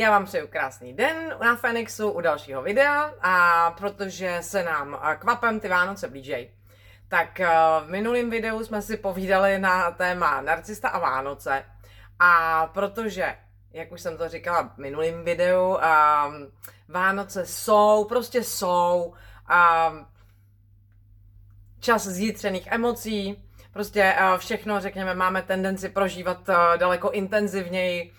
Já vám přeju krásný den na Fenixu u dalšího videa a protože se nám kvapem ty Vánoce blížejí, tak v minulém videu jsme si povídali na téma narcista a Vánoce. A protože, jak už jsem to říkala v minulém videu, um, Vánoce jsou, prostě jsou um, čas zjitřených emocí, prostě uh, všechno, řekněme, máme tendenci prožívat uh, daleko intenzivněji,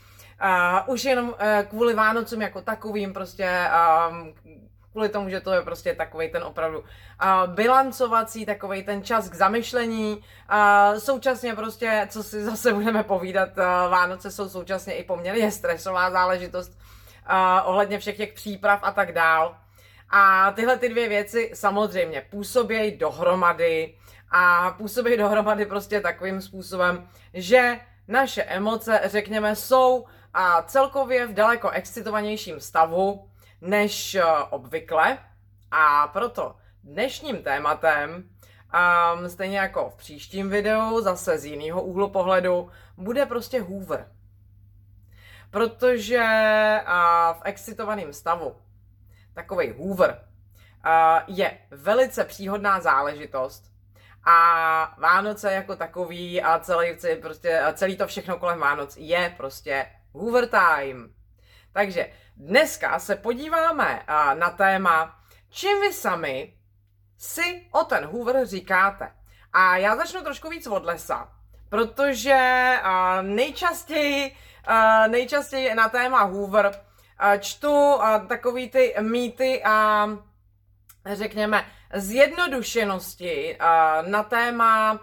uh, už jenom uh, kvůli Vánocům jako takovým, prostě um, kvůli tomu, že to je prostě takový ten opravdu uh, bilancovací, takový ten čas k zamyšlení. Uh, současně prostě, co si zase budeme povídat, uh, Vánoce jsou současně i poměrně stresová záležitost uh, ohledně všech těch příprav a tak dál. A tyhle ty dvě věci samozřejmě působějí dohromady a působí dohromady prostě takovým způsobem, že naše emoce, řekněme, jsou a celkově v daleko excitovanějším stavu než eh, obvykle. A proto dnešním tématem, um, stejně jako v příštím videu, zase z jiného úhlu pohledu, bude prostě Hoover. Protože uh, v excitovaném stavu takový Hoover uh, je velice příhodná záležitost, a Vánoce jako takový a celý, prostě, celý to všechno kolem Vánoc je prostě Hoover time. Takže dneska se podíváme na téma, čím vy sami si o ten Hoover říkáte. A já začnu trošku víc od lesa, protože nejčastěji, nejčastěji na téma Hoover čtu takový ty mýty a řekněme, zjednodušenosti na téma,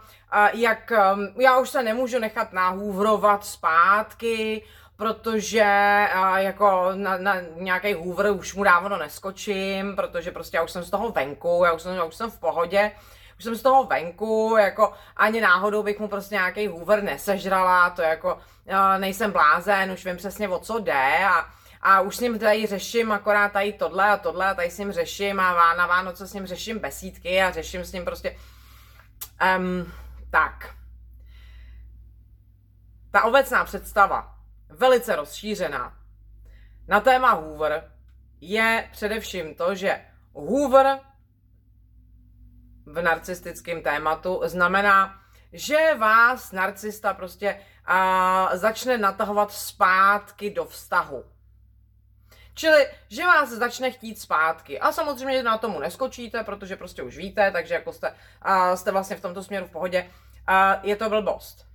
jak já už se nemůžu nechat nahůvrovat zpátky, protože jako na, na nějaký hůvr už mu dávno neskočím, protože prostě já už jsem z toho venku, já už jsem, já už jsem v pohodě, už jsem z toho venku, jako ani náhodou bych mu prostě nějaký hůvr nesežrala, to jako nejsem blázen, už vím přesně o co jde. A a už s ním tady řeším akorát tady tohle a tohle a tady s ním řeším a na Vánoce s ním řeším besídky a řeším s ním prostě um, tak. Ta obecná představa, velice rozšířená, na téma Hoover je především to, že Hoover v narcistickém tématu znamená, že vás narcista prostě a, začne natahovat zpátky do vztahu. Čili, že vás začne chtít zpátky. A samozřejmě na tomu neskočíte, protože prostě už víte, takže jako jste, uh, jste vlastně v tomto směru v pohodě. Uh, je to blbost.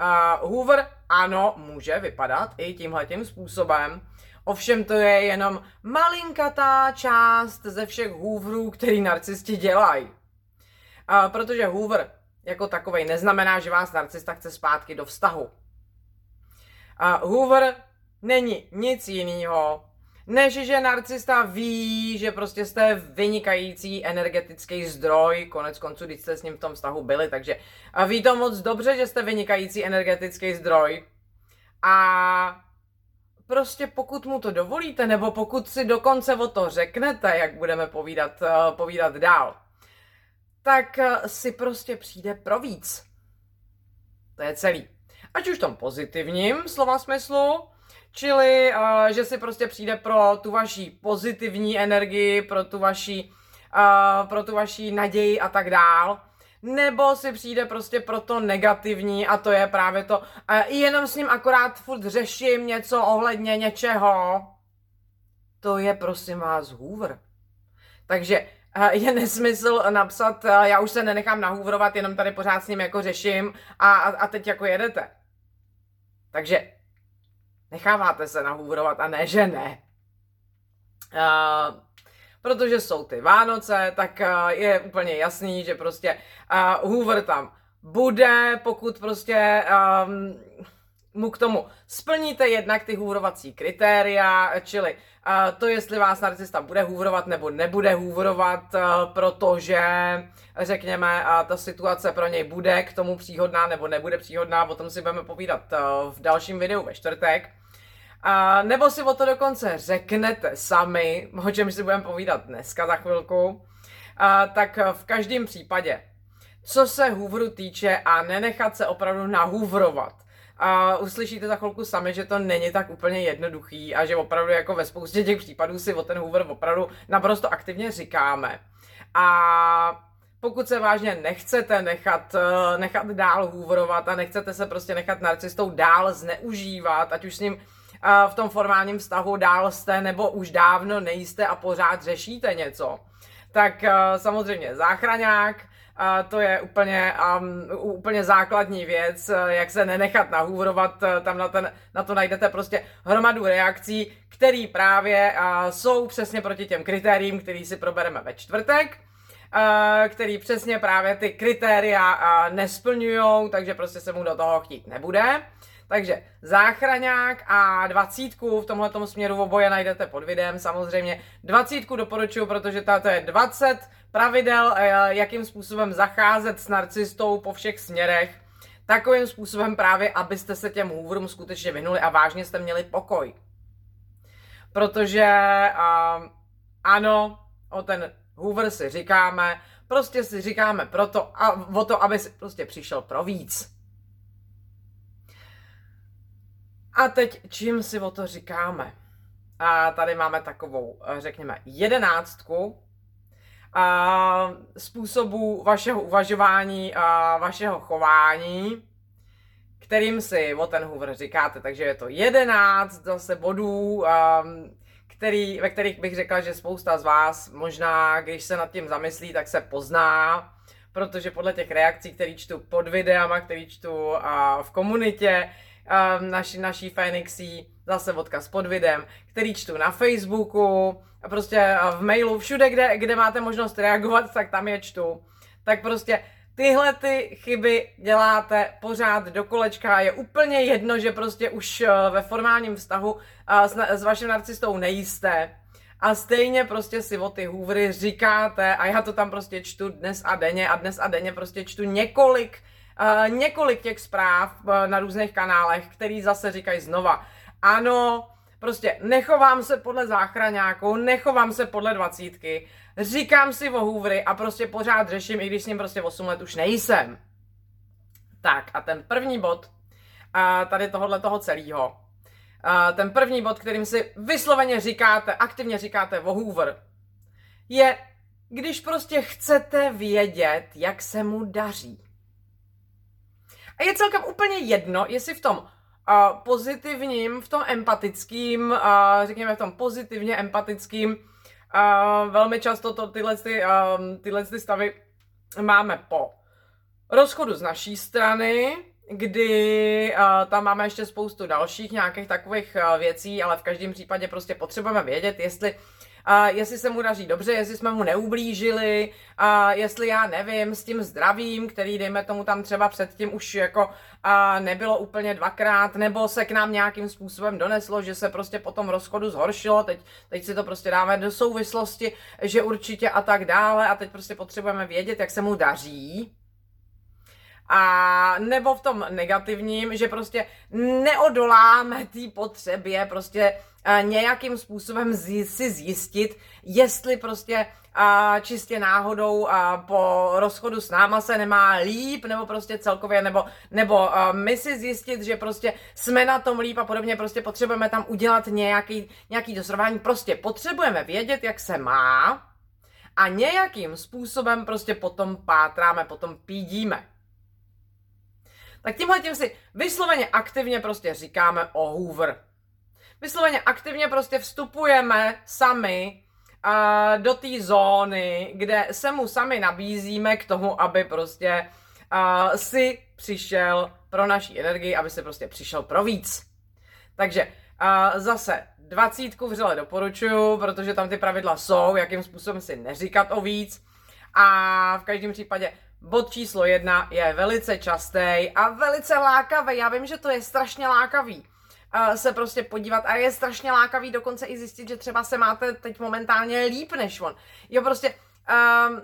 Uh, Hoover, ano, může vypadat i tímhletím způsobem, ovšem to je jenom malinkatá část ze všech Hooverů, který narcisti dělají. Uh, protože Hoover jako takový neznamená, že vás narcista chce zpátky do vztahu. Uh, Hoover není nic jiného, než že narcista ví, že prostě jste vynikající energetický zdroj, konec konců, když jste s ním v tom vztahu byli, takže a ví to moc dobře, že jste vynikající energetický zdroj. A prostě pokud mu to dovolíte, nebo pokud si dokonce o to řeknete, jak budeme povídat, uh, povídat dál, tak uh, si prostě přijde pro víc. To je celý. Ať už v tom pozitivním slova smyslu, Čili, uh, že si prostě přijde pro tu vaši pozitivní energii, pro tu vaši, uh, pro tu vaši naději a tak dál. Nebo si přijde prostě pro to negativní a to je právě to, uh, jenom s ním akorát furt řeším něco ohledně něčeho. To je prosím vás hůvr. Takže je nesmysl napsat, já už se nenechám nahůvrovat, jenom tady pořád s ním jako řeším a, a, a teď jako jedete. Takže necháváte se nahůvrovat a ne, že ne. Uh, protože jsou ty Vánoce, tak uh, je úplně jasný, že prostě uh, Hoover tam bude, pokud prostě um, mu k tomu splníte jednak ty hůvrovací kritéria, čili uh, to, jestli vás narcista bude hůvrovat nebo nebude hůvrovat, uh, protože řekněme, uh, ta situace pro něj bude k tomu příhodná nebo nebude příhodná, o tom si budeme povídat uh, v dalším videu ve čtvrtek. A nebo si o to dokonce řeknete sami, o čem si budeme povídat dneska za chvilku, a, tak v každém případě, co se hůvru týče a nenechat se opravdu nahůvrovat, a uslyšíte za chvilku sami, že to není tak úplně jednoduchý a že opravdu jako ve spoustě těch případů si o ten Hoover opravdu naprosto aktivně říkáme. A pokud se vážně nechcete nechat, eh, nechat dál hůvrovat a nechcete se prostě nechat narcistou dál zneužívat, ať už s ním v tom formálním vztahu dál jste nebo už dávno nejste a pořád řešíte něco, tak eh, samozřejmě záchraňák, to je úplně, um, úplně základní věc, jak se nenechat nahůvrovat, tam na, ten, na to najdete prostě hromadu reakcí, které právě uh, jsou přesně proti těm kritériím, který si probereme ve čtvrtek. Eh, který přesně právě ty kritéria eh, nesplňují, takže prostě se mu do toho chtít nebude. Takže záchraňák a dvacítku v tomhle směru oboje najdete pod videem samozřejmě. Dvacítku doporučuji, protože to je 20 pravidel, eh, jakým způsobem zacházet s narcistou po všech směrech. Takovým způsobem právě, abyste se těm hůvrům skutečně vyhnuli a vážně jste měli pokoj. Protože uh, ano, o ten Hoover si říkáme, prostě si říkáme proto, a, o to, aby si prostě přišel pro víc. A teď čím si o to říkáme? A tady máme takovou, řekněme, jedenáctku a způsobů vašeho uvažování a vašeho chování, kterým si o ten Hoover říkáte. Takže je to jedenáct zase bodů, um, který, ve kterých bych řekla, že spousta z vás možná, když se nad tím zamyslí, tak se pozná, protože podle těch reakcí, které čtu pod videama, které čtu uh, v komunitě, uh, naši, naší Phoenixí, zase odkaz pod videem, který čtu na Facebooku, prostě uh, v mailu, všude, kde, kde máte možnost reagovat, tak tam je čtu. Tak prostě tyhle ty chyby děláte pořád do kolečka. Je úplně jedno, že prostě už eh, ve formálním vztahu eh, s, s vaším narcistou nejste. A stejně prostě si o ty hůvry říkáte a já to tam prostě čtu dnes a denně a dnes a denně prostě čtu několik, uh, několik těch zpráv uh, na různých kanálech, který zase říkají znova. Ano, prostě nechovám se podle záchraňáků, nechovám se podle dvacítky, říkám si o hůvry a prostě pořád řeším, i když s ním prostě 8 let už nejsem. Tak a ten první bod a tady tohohle toho celého, ten první bod, kterým si vysloveně říkáte, aktivně říkáte o Hoover, je, když prostě chcete vědět, jak se mu daří. A je celkem úplně jedno, jestli v tom uh, pozitivním, v tom empatickým, uh, řekněme v tom pozitivně empatickým a velmi často to, tyhle, ty, um, tyhle ty stavy máme po rozchodu z naší strany, kdy uh, tam máme ještě spoustu dalších nějakých takových uh, věcí, ale v každém případě prostě potřebujeme vědět, jestli a jestli se mu daří dobře, jestli jsme mu neublížili, a jestli já nevím, s tím zdravím, který dejme tomu tam třeba předtím už jako a nebylo úplně dvakrát, nebo se k nám nějakým způsobem doneslo, že se prostě po tom rozchodu zhoršilo, teď, teď si to prostě dáme do souvislosti, že určitě a tak dále a teď prostě potřebujeme vědět, jak se mu daří, a nebo v tom negativním, že prostě neodoláme té potřebě prostě nějakým způsobem si zjistit, jestli prostě a čistě náhodou a po rozchodu s náma se nemá líp, nebo prostě celkově, nebo, nebo my si zjistit, že prostě jsme na tom líp a podobně, prostě potřebujeme tam udělat nějaký, nějaký dosrování, prostě potřebujeme vědět, jak se má a nějakým způsobem prostě potom pátráme, potom pídíme tak tímhle tím si vysloveně aktivně prostě říkáme o Hoover. Vysloveně aktivně prostě vstupujeme sami uh, do té zóny, kde se mu sami nabízíme k tomu, aby prostě uh, si přišel pro naší energii, aby si prostě přišel pro víc. Takže uh, zase dvacítku vřele doporučuju, protože tam ty pravidla jsou, jakým způsobem si neříkat o víc. A v každém případě Bod číslo jedna je velice častý a velice lákavý. Já vím, že to je strašně lákavý se prostě podívat a je strašně lákavý dokonce i zjistit, že třeba se máte teď momentálně líp než on. Jo, prostě um,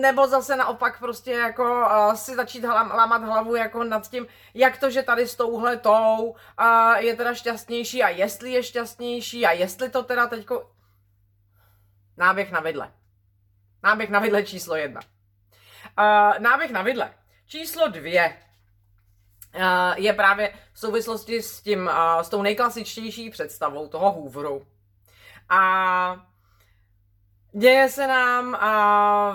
nebo zase naopak prostě jako uh, si začít hlam, lámat hlavu jako nad tím, jak to, že tady s touhle tou uh, je teda šťastnější a jestli je šťastnější a jestli to teda teďko... Náběh na vidle. Náběh na vidle číslo jedna. Uh, náběh na vidle. Číslo dvě. Je právě v souvislosti s tím, s tou nejklasičtější představou toho Hooveru. A děje se nám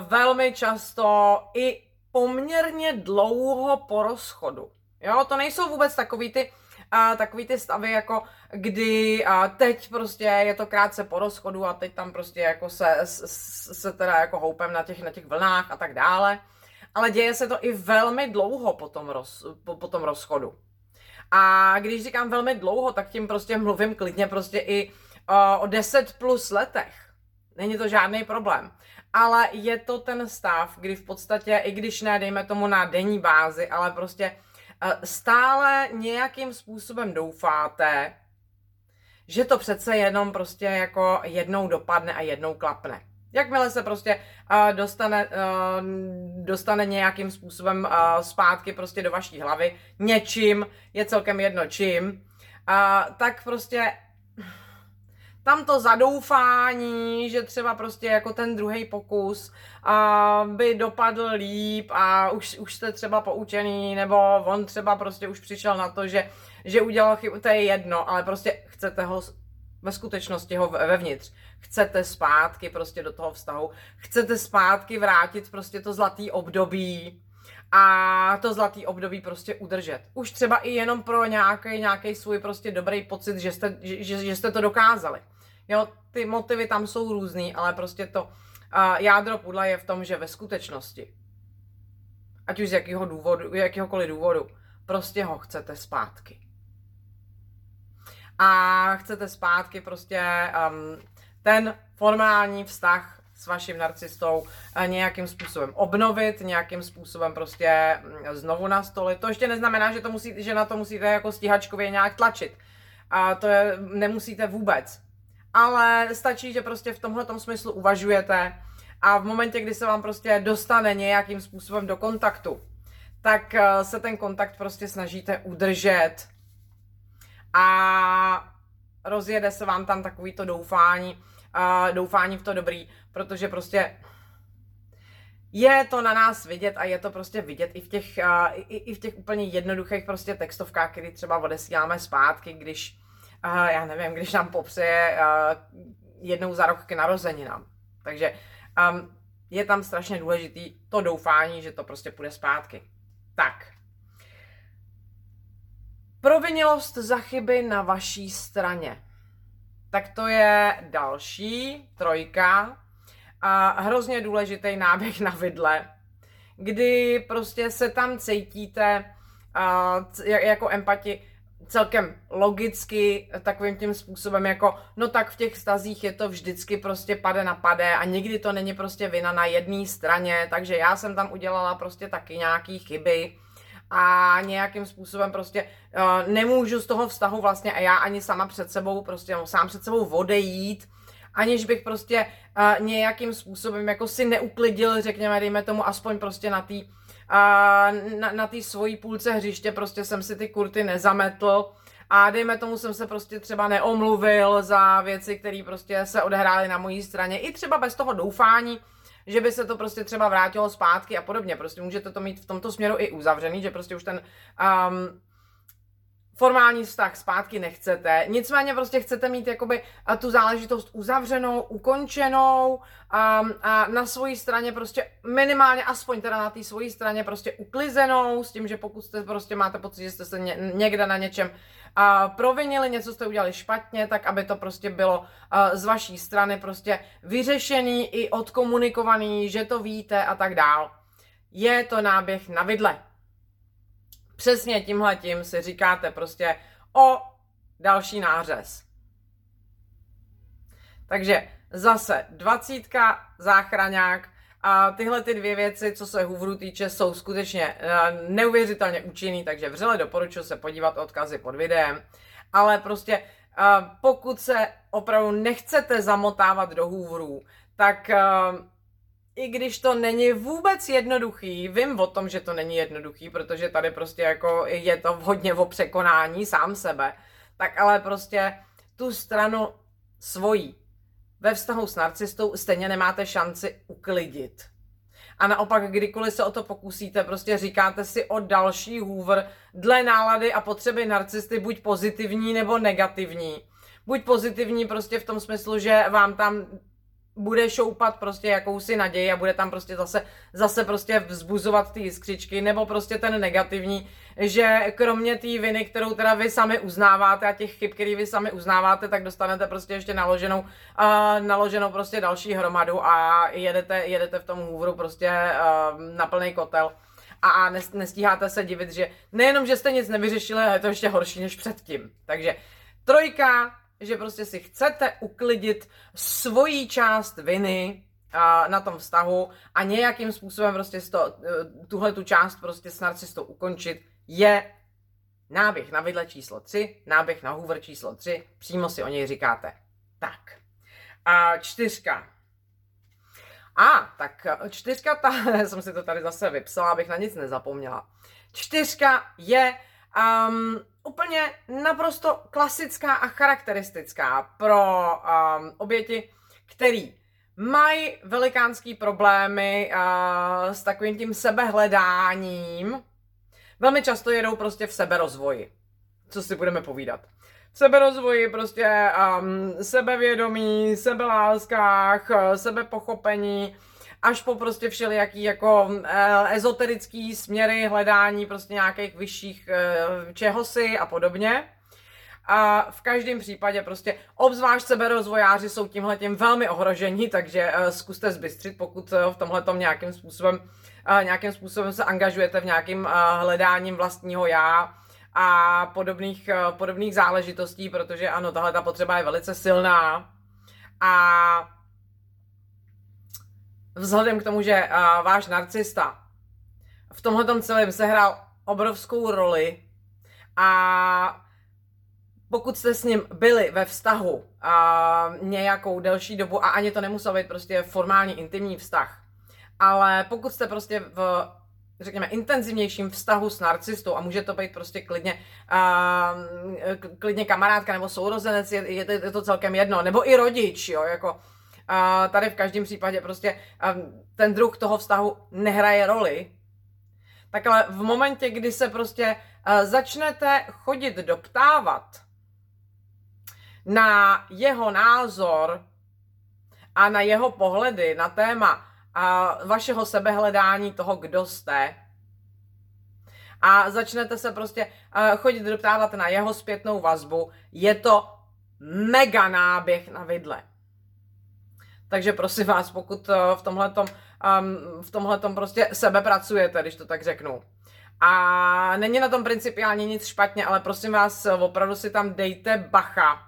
velmi často i poměrně dlouho po rozchodu. Jo, to nejsou vůbec takový ty, takový ty stavy, jako kdy teď prostě je to krátce po rozchodu a teď tam prostě jako se, se, se teda jako houpem na těch, na těch vlnách a tak dále. Ale děje se to i velmi dlouho po tom, roz, po, po tom rozchodu. A když říkám velmi dlouho, tak tím prostě mluvím klidně prostě i uh, o 10 plus letech. Není to žádný problém. Ale je to ten stav, kdy v podstatě, i když ne, dejme tomu na denní bázi, ale prostě stále nějakým způsobem doufáte, že to přece jenom prostě jako jednou dopadne a jednou klapne. Jakmile se prostě uh, dostane, uh, dostane nějakým způsobem uh, zpátky prostě do vaší hlavy, něčím, je celkem jedno čím, uh, tak prostě tam to zadoufání, že třeba prostě jako ten druhý pokus a by dopadl líp a už, už jste třeba poučený, nebo on třeba prostě už přišel na to, že, že udělal chybu, to je jedno, ale prostě chcete ho ve skutečnosti ho vevnitř. Chcete zpátky prostě do toho vztahu, chcete zpátky vrátit prostě to zlatý období, a to zlatý období prostě udržet. Už třeba i jenom pro nějaký, nějaký svůj prostě dobrý pocit, že jste, že, že jste to dokázali. Jo, ty motivy tam jsou různý, ale prostě to uh, jádro pudla je v tom, že ve skutečnosti, ať už z jakého důvodu, jakéhokoliv důvodu, prostě ho chcete zpátky. A chcete zpátky prostě um, ten formální vztah s vaším narcistou eh, nějakým způsobem obnovit, nějakým způsobem prostě mm, znovu nastolit. To ještě neznamená, že, to musí, že na to musíte jako stíhačkově nějak tlačit. A to je, nemusíte vůbec. Ale stačí, že prostě v tomhle smyslu uvažujete a v momentě, kdy se vám prostě dostane nějakým způsobem do kontaktu, tak eh, se ten kontakt prostě snažíte udržet a rozjede se vám tam takový to doufání, uh, doufání v to dobrý, protože prostě je to na nás vidět a je to prostě vidět i v těch, uh, i, i v těch úplně jednoduchých prostě textovkách, které třeba odesíláme zpátky, když, uh, já nevím, když nám popřeje uh, jednou za rok k narozeninám. Takže um, je tam strašně důležitý to doufání, že to prostě půjde zpátky. Tak. Provinilost za chyby na vaší straně. Tak to je další trojka. A hrozně důležitý náběh na vidle, kdy prostě se tam cítíte uh, jako empati celkem logicky takovým tím způsobem jako, no tak v těch stazích je to vždycky prostě pade na pade a nikdy to není prostě vina na jedné straně, takže já jsem tam udělala prostě taky nějaký chyby, a nějakým způsobem prostě uh, nemůžu z toho vztahu vlastně a já ani sama před sebou prostě no, sám před sebou odejít, aniž bych prostě uh, nějakým způsobem jako si neuklidil, řekněme, dejme tomu aspoň prostě na té uh, na, na tý svojí půlce hřiště prostě jsem si ty kurty nezametl a dejme tomu jsem se prostě třeba neomluvil za věci, které prostě se odehrály na mojí straně, i třeba bez toho doufání, že by se to prostě třeba vrátilo zpátky a podobně. Prostě můžete to mít v tomto směru i uzavřený, že prostě už ten um, formální vztah zpátky nechcete, nicméně prostě chcete mít jakoby tu záležitost uzavřenou, ukončenou um, a na svojí straně prostě minimálně aspoň teda na té svojí straně prostě uklizenou s tím, že pokud jste prostě máte pocit, že jste se ně, někde na něčem a provinili, něco jste udělali špatně, tak aby to prostě bylo z vaší strany prostě vyřešený i odkomunikovaný, že to víte a tak dál. Je to náběh na vidle. Přesně tímhle tím si říkáte prostě o další nářez. Takže zase dvacítka, záchraňák, a tyhle ty dvě věci, co se Hooveru týče, jsou skutečně uh, neuvěřitelně účinný, takže vřele doporučuji se podívat odkazy pod videem. Ale prostě uh, pokud se opravdu nechcete zamotávat do Hooveru, tak uh, i když to není vůbec jednoduchý, vím o tom, že to není jednoduchý, protože tady prostě jako je to hodně o překonání sám sebe, tak ale prostě tu stranu svojí ve vztahu s narcistou stejně nemáte šanci uklidit. a naopak kdykoliv se o to pokusíte, prostě říkáte si o další hůvr dle nálady a potřeby narcisty buď pozitivní nebo negativní. Buď pozitivní prostě v tom smyslu, že vám tam bude šoupat prostě jakousi naději a bude tam prostě zase, zase prostě vzbuzovat ty jiskřičky, nebo prostě ten negativní, že kromě té viny, kterou teda vy sami uznáváte a těch chyb, který vy sami uznáváte, tak dostanete prostě ještě naloženou, uh, naloženou prostě další hromadu a jedete, jedete v tom hůvru prostě uh, na plný kotel a nestíháte se divit, že nejenom, že jste nic nevyřešili, ale je to ještě horší než předtím. Takže trojka, že prostě si chcete uklidit svoji část viny na tom vztahu a nějakým způsobem prostě to, e, tuhle tu část prostě s narcistou ukončit, je náběh na vidle číslo 3, náběh na hůvr číslo 3, přímo si o něj říkáte. Tak. A čtyřka. A, tak čtyřka, ta, jsem si to tady zase vypsala, abych na nic nezapomněla. Čtyřka je um, úplně naprosto klasická a charakteristická pro um, oběti, který mají velikánský problémy uh, s takovým tím sebehledáním. Velmi často jedou prostě v seberozvoji. Co si budeme povídat. V seberozvoji prostě um, sebevědomí, sebeláskách, sebepochopení, až po prostě všelijaký jako uh, ezoterický směry hledání prostě nějakých vyšších uh, čehosi a podobně. A v každém případě prostě obzvlášť seberozvojáři jsou tímhle tím velmi ohrožení, takže uh, zkuste zbystřit, pokud uh, v tomhle nějakým způsobem, uh, nějakým způsobem se angažujete v nějakým uh, hledáním vlastního já a podobných, uh, podobných záležitostí, protože ano, tahle ta potřeba je velice silná a vzhledem k tomu, že uh, váš narcista v tomhle celém sehrál obrovskou roli a pokud jste s ním byli ve vztahu uh, nějakou delší dobu a ani to nemusel být prostě formální intimní vztah, ale pokud jste prostě v řekněme, intenzivnějším vztahu s narcistou a může to být prostě klidně, uh, klidně kamarádka nebo sourozenec, je, je, je to celkem jedno, nebo i rodič, jo, jako a tady v každém případě prostě ten druh toho vztahu nehraje roli. Tak ale v momentě, kdy se prostě začnete chodit doptávat na jeho názor a na jeho pohledy na téma vašeho sebehledání toho, kdo jste, a začnete se prostě chodit doptávat na jeho zpětnou vazbu, je to mega náběh na vidle. Takže prosím vás, pokud eh, v tomhletom, um, v tomhletom prostě sebe pracujete, když to tak řeknu. A není na tom principiálně nic špatně, ale prosím vás, opravdu si tam dejte bacha.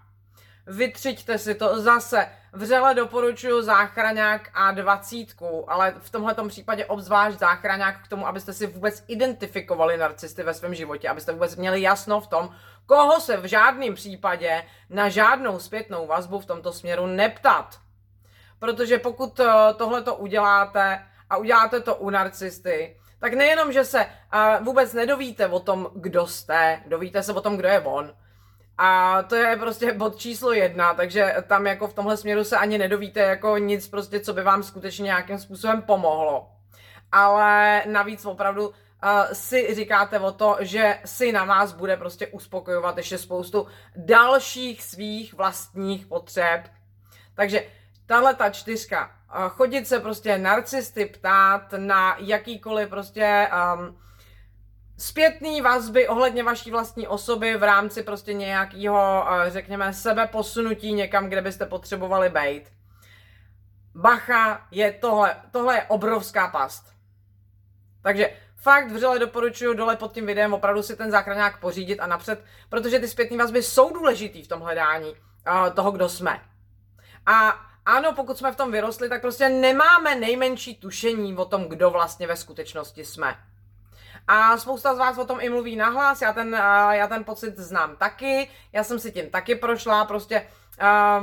Vytřiďte si to zase. Vřele doporučuji záchraňák a dvacítku, ale v tomhle případě obzvlášť záchraňák k tomu, abyste si vůbec identifikovali narcisty ve svém životě, abyste vůbec měli jasno v tom, koho se v žádném případě na žádnou zpětnou vazbu v tomto směru neptat. Protože pokud eh, tohle to uděláte a uděláte to u narcisty, tak nejenom, že se eh, vůbec nedovíte o tom, kdo jste, dovíte se o tom, kdo je on. A to je prostě bod číslo jedna, takže tam jako v tomhle směru se ani nedovíte jako nic prostě, co by vám skutečně nějakým způsobem pomohlo. Ale navíc opravdu uh, si říkáte o to, že si na vás bude prostě uspokojovat ještě spoustu dalších svých vlastních potřeb. Takže tahle ta čtyřka, chodit se prostě narcisty ptát na jakýkoliv prostě um, zpětný vazby ohledně vaší vlastní osoby v rámci prostě nějakého, uh, řekněme, sebeposunutí někam, kde byste potřebovali být. Bacha, je tohle, tohle je obrovská past. Takže fakt vřele doporučuji dole pod tím videem opravdu si ten záchranák pořídit a napřed, protože ty zpětné vazby jsou důležitý v tom hledání uh, toho, kdo jsme. A ano, pokud jsme v tom vyrostli, tak prostě nemáme nejmenší tušení o tom, kdo vlastně ve skutečnosti jsme. A spousta z vás o tom i mluví nahlas, já ten, já ten pocit znám taky, já jsem si tím taky prošla, prostě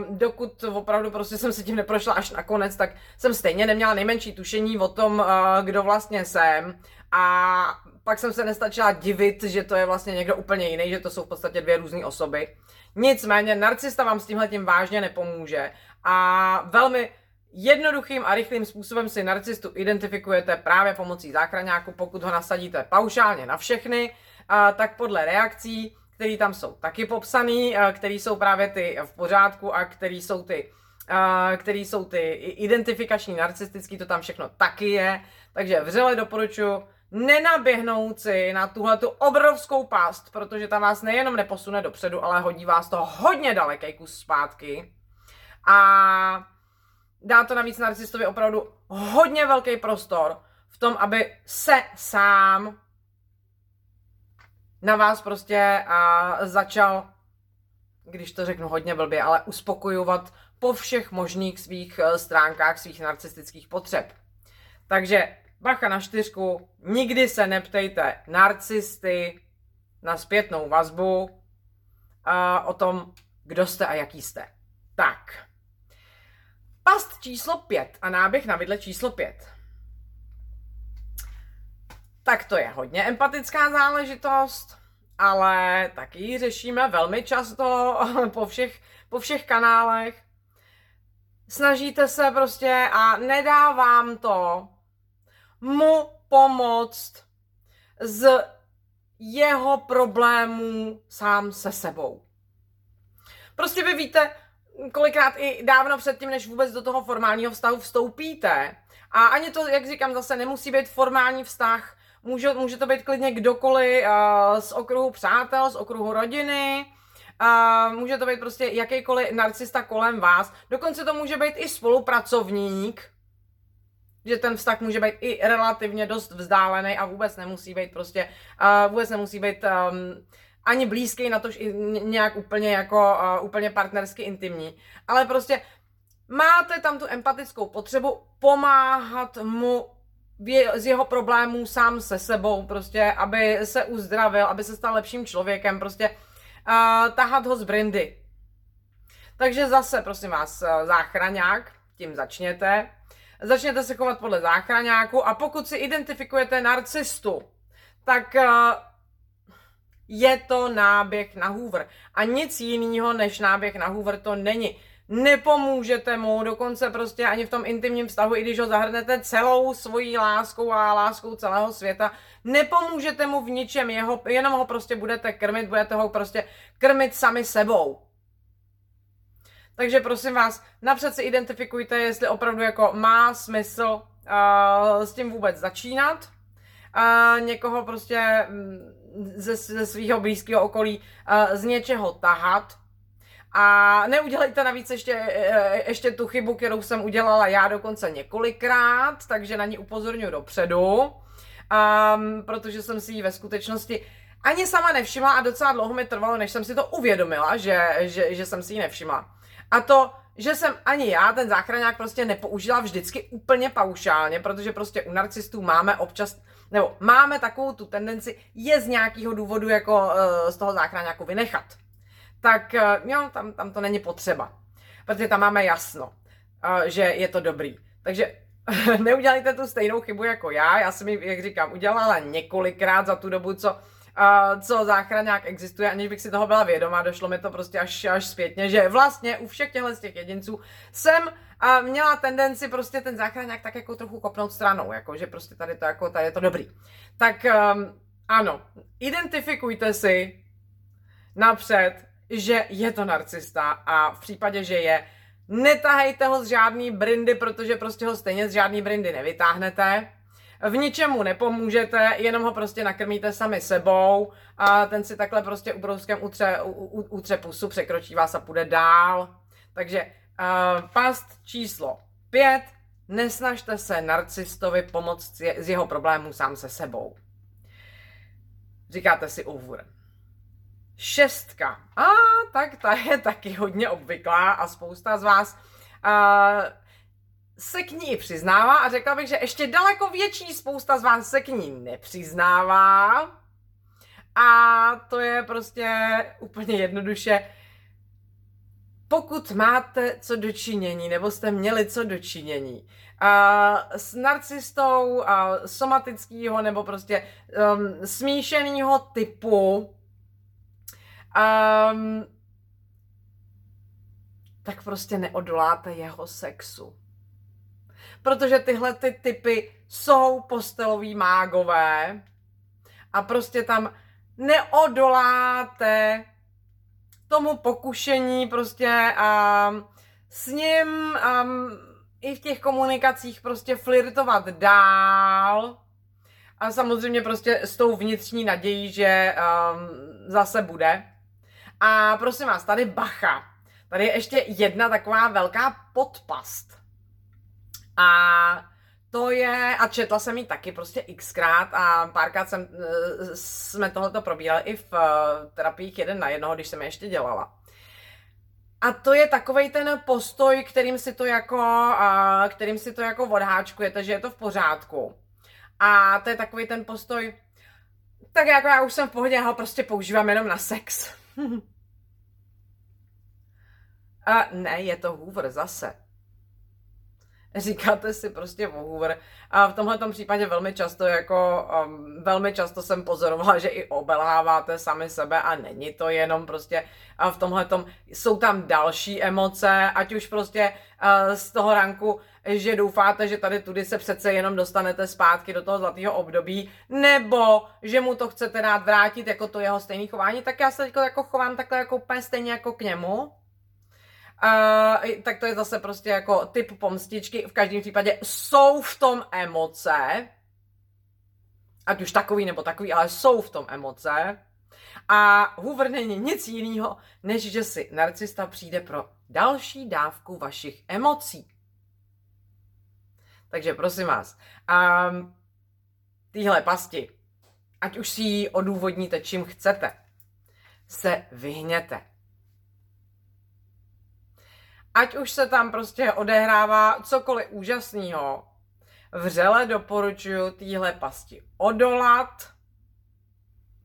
dokud opravdu prostě jsem si tím neprošla až nakonec, tak jsem stejně neměla nejmenší tušení o tom, kdo vlastně jsem. A pak jsem se nestačila divit, že to je vlastně někdo úplně jiný, že to jsou v podstatě dvě různé osoby. Nicméně, narcista vám s tímhle tím vážně nepomůže a velmi Jednoduchým a rychlým způsobem si narcistu identifikujete právě pomocí záchraňáku, pokud ho nasadíte paušálně na všechny, tak podle reakcí, které tam jsou taky popsané, které jsou právě ty v pořádku a které jsou ty který jsou ty identifikační, narcistický, to tam všechno taky je. Takže vřele doporučuji nenaběhnout si na tuhle tu obrovskou past, protože ta vás nejenom neposune dopředu, ale hodí vás to hodně daleký kus zpátky. A dá to navíc narcistovi opravdu hodně velký prostor v tom, aby se sám na vás prostě a, začal, když to řeknu hodně blbě, ale uspokojovat po všech možných svých eh, stránkách svých narcistických potřeb. Takže bacha na čtyřku, nikdy se neptejte narcisty na zpětnou vazbu a o tom, kdo jste a jaký jste. Tak. Past číslo 5 a náběh na vidle číslo 5. Tak to je hodně empatická záležitost, ale taky ji řešíme velmi často po všech, po všech kanálech snažíte se prostě a nedávám to mu pomoct z jeho problémů sám se sebou. Prostě vy víte, kolikrát i dávno předtím, než vůbec do toho formálního vztahu vstoupíte, a ani to, jak říkám, zase nemusí být formální vztah, může, může to být klidně kdokoliv uh, z okruhu přátel, z okruhu rodiny, a může to být prostě jakýkoliv narcista kolem vás. Dokonce to může být i spolupracovník, že ten vztah může být i relativně dost vzdálený a vůbec nemusí být prostě, uh, vůbec nemusí být um, ani blízký, na tož i nějak úplně jako uh, úplně partnersky intimní. Ale prostě máte tam tu empatickou potřebu pomáhat mu z jeho problémů sám se sebou, prostě, aby se uzdravil, aby se stal lepším člověkem, prostě uh, tahat ho z brandy. Takže zase, prosím vás, eh, záchraňák, tím začněte. Začněte se chovat podle záchraňáku a pokud si identifikujete narcistu, tak uh, je to náběh na Hoover. A nic jiného než náběh na Hoover to není nepomůžete mu, dokonce prostě ani v tom intimním vztahu, i když ho zahrnete celou svojí láskou a láskou celého světa, nepomůžete mu v ničem, jeho, jenom ho prostě budete krmit, budete ho prostě krmit sami sebou. Takže prosím vás, napřed si identifikujte, jestli opravdu jako má smysl uh, s tím vůbec začínat. Uh, někoho prostě mm, ze, ze svého blízkého okolí uh, z něčeho tahat, a neudělejte navíc ještě, e, ještě tu chybu, kterou jsem udělala já dokonce několikrát, takže na ní upozorňuji dopředu, um, protože jsem si ji ve skutečnosti ani sama nevšimla a docela dlouho mi trvalo, než jsem si to uvědomila, že, že, že jsem si ji nevšimla. A to, že jsem ani já ten záchraňák prostě nepoužila vždycky úplně paušálně, protože prostě u narcistů máme občas, nebo máme takovou tu tendenci je z nějakého důvodu jako uh, z toho záchraňáku vynechat tak eh, jo, tam, tam to není potřeba. Protože tam máme jasno, eh, že je to dobrý. Takže neudělejte tu stejnou chybu jako já. Já jsem ji, jak říkám, udělala několikrát za tu dobu, co, uh, co záchranák existuje, aniž bych si toho byla vědomá. Došlo mi to prostě až, až zpětně, že vlastně u všech těchto těch jedinců jsem uh, měla tendenci prostě ten záchranák tak jako trochu kopnout stranou, jako že prostě tady to jako, tady je to dobrý. Tak um, ano, identifikujte si napřed, že je to narcista a v případě, že je, netahejte ho z žádný brindy, protože prostě ho stejně z žádný brindy nevytáhnete. V ničemu nepomůžete, jenom ho prostě nakrmíte sami sebou a ten si takhle prostě ubrouskem utře, utře pusu, překročí vás a půjde dál. Takže uh, past číslo 5. Nesnažte se narcistovi pomoct z jeho problémů sám se sebou. Říkáte si uvůr. Šestka. A tak ta je taky hodně obvyklá a spousta z vás uh, se k ní přiznává a řekla bych, že ještě daleko větší spousta z vás se k ní nepřiznává. A to je prostě úplně jednoduše, pokud máte co dočinění, nebo jste měli co dočinění uh, s narcistou uh, somatického nebo prostě um, smíšeného typu, um, tak prostě neodoláte jeho sexu. protože tyhle ty typy jsou posteloví mágové a prostě tam neodoláte tomu pokušení prostě um, s ním um, i v těch komunikacích prostě flirtovat dál a samozřejmě prostě s tou vnitřní nadějí, že um, zase bude. A prosím vás, tady bacha. Tady je ještě jedna taková velká podpast. A to je, a četla jsem ji taky prostě xkrát a párkrát jsem, eh, jsme tohleto probírali i v uh, terapiích jeden na jednoho, když jsem je ještě dělala. A to je takový ten postoj, kterým si to jako, kterým si to jako odháčkujete, že je to v pořádku. A to je takový ten postoj, tak jako já už jsem v pohodě, já ho prostě používám jenom na sex. a ne, je to Hoover zase říkáte si prostě Hoover. A v tomhle případě velmi často jako, um, velmi často jsem pozorovala, že i obelháváte sami sebe a není to jenom prostě a v tomhle jsou tam další emoce, ať už prostě uh, z toho ranku, že doufáte, že tady tudy se přece jenom dostanete zpátky do toho zlatého období, nebo že mu to chcete dát vrátit jako to jeho stejné chování, tak já se teď jako chovám takhle jako úplně stejně jako k němu Uh, tak to je zase prostě jako typ pomstičky. V každém případě jsou v tom emoce, ať už takový nebo takový, ale jsou v tom emoce. A Hoover není nic jiného, než že si narcista přijde pro další dávku vašich emocí. Takže prosím vás, um, tyhle pasti, ať už si ji odůvodníte čím chcete, se vyhněte ať už se tam prostě odehrává cokoliv úžasného, vřele doporučuji týhle pasti odolat,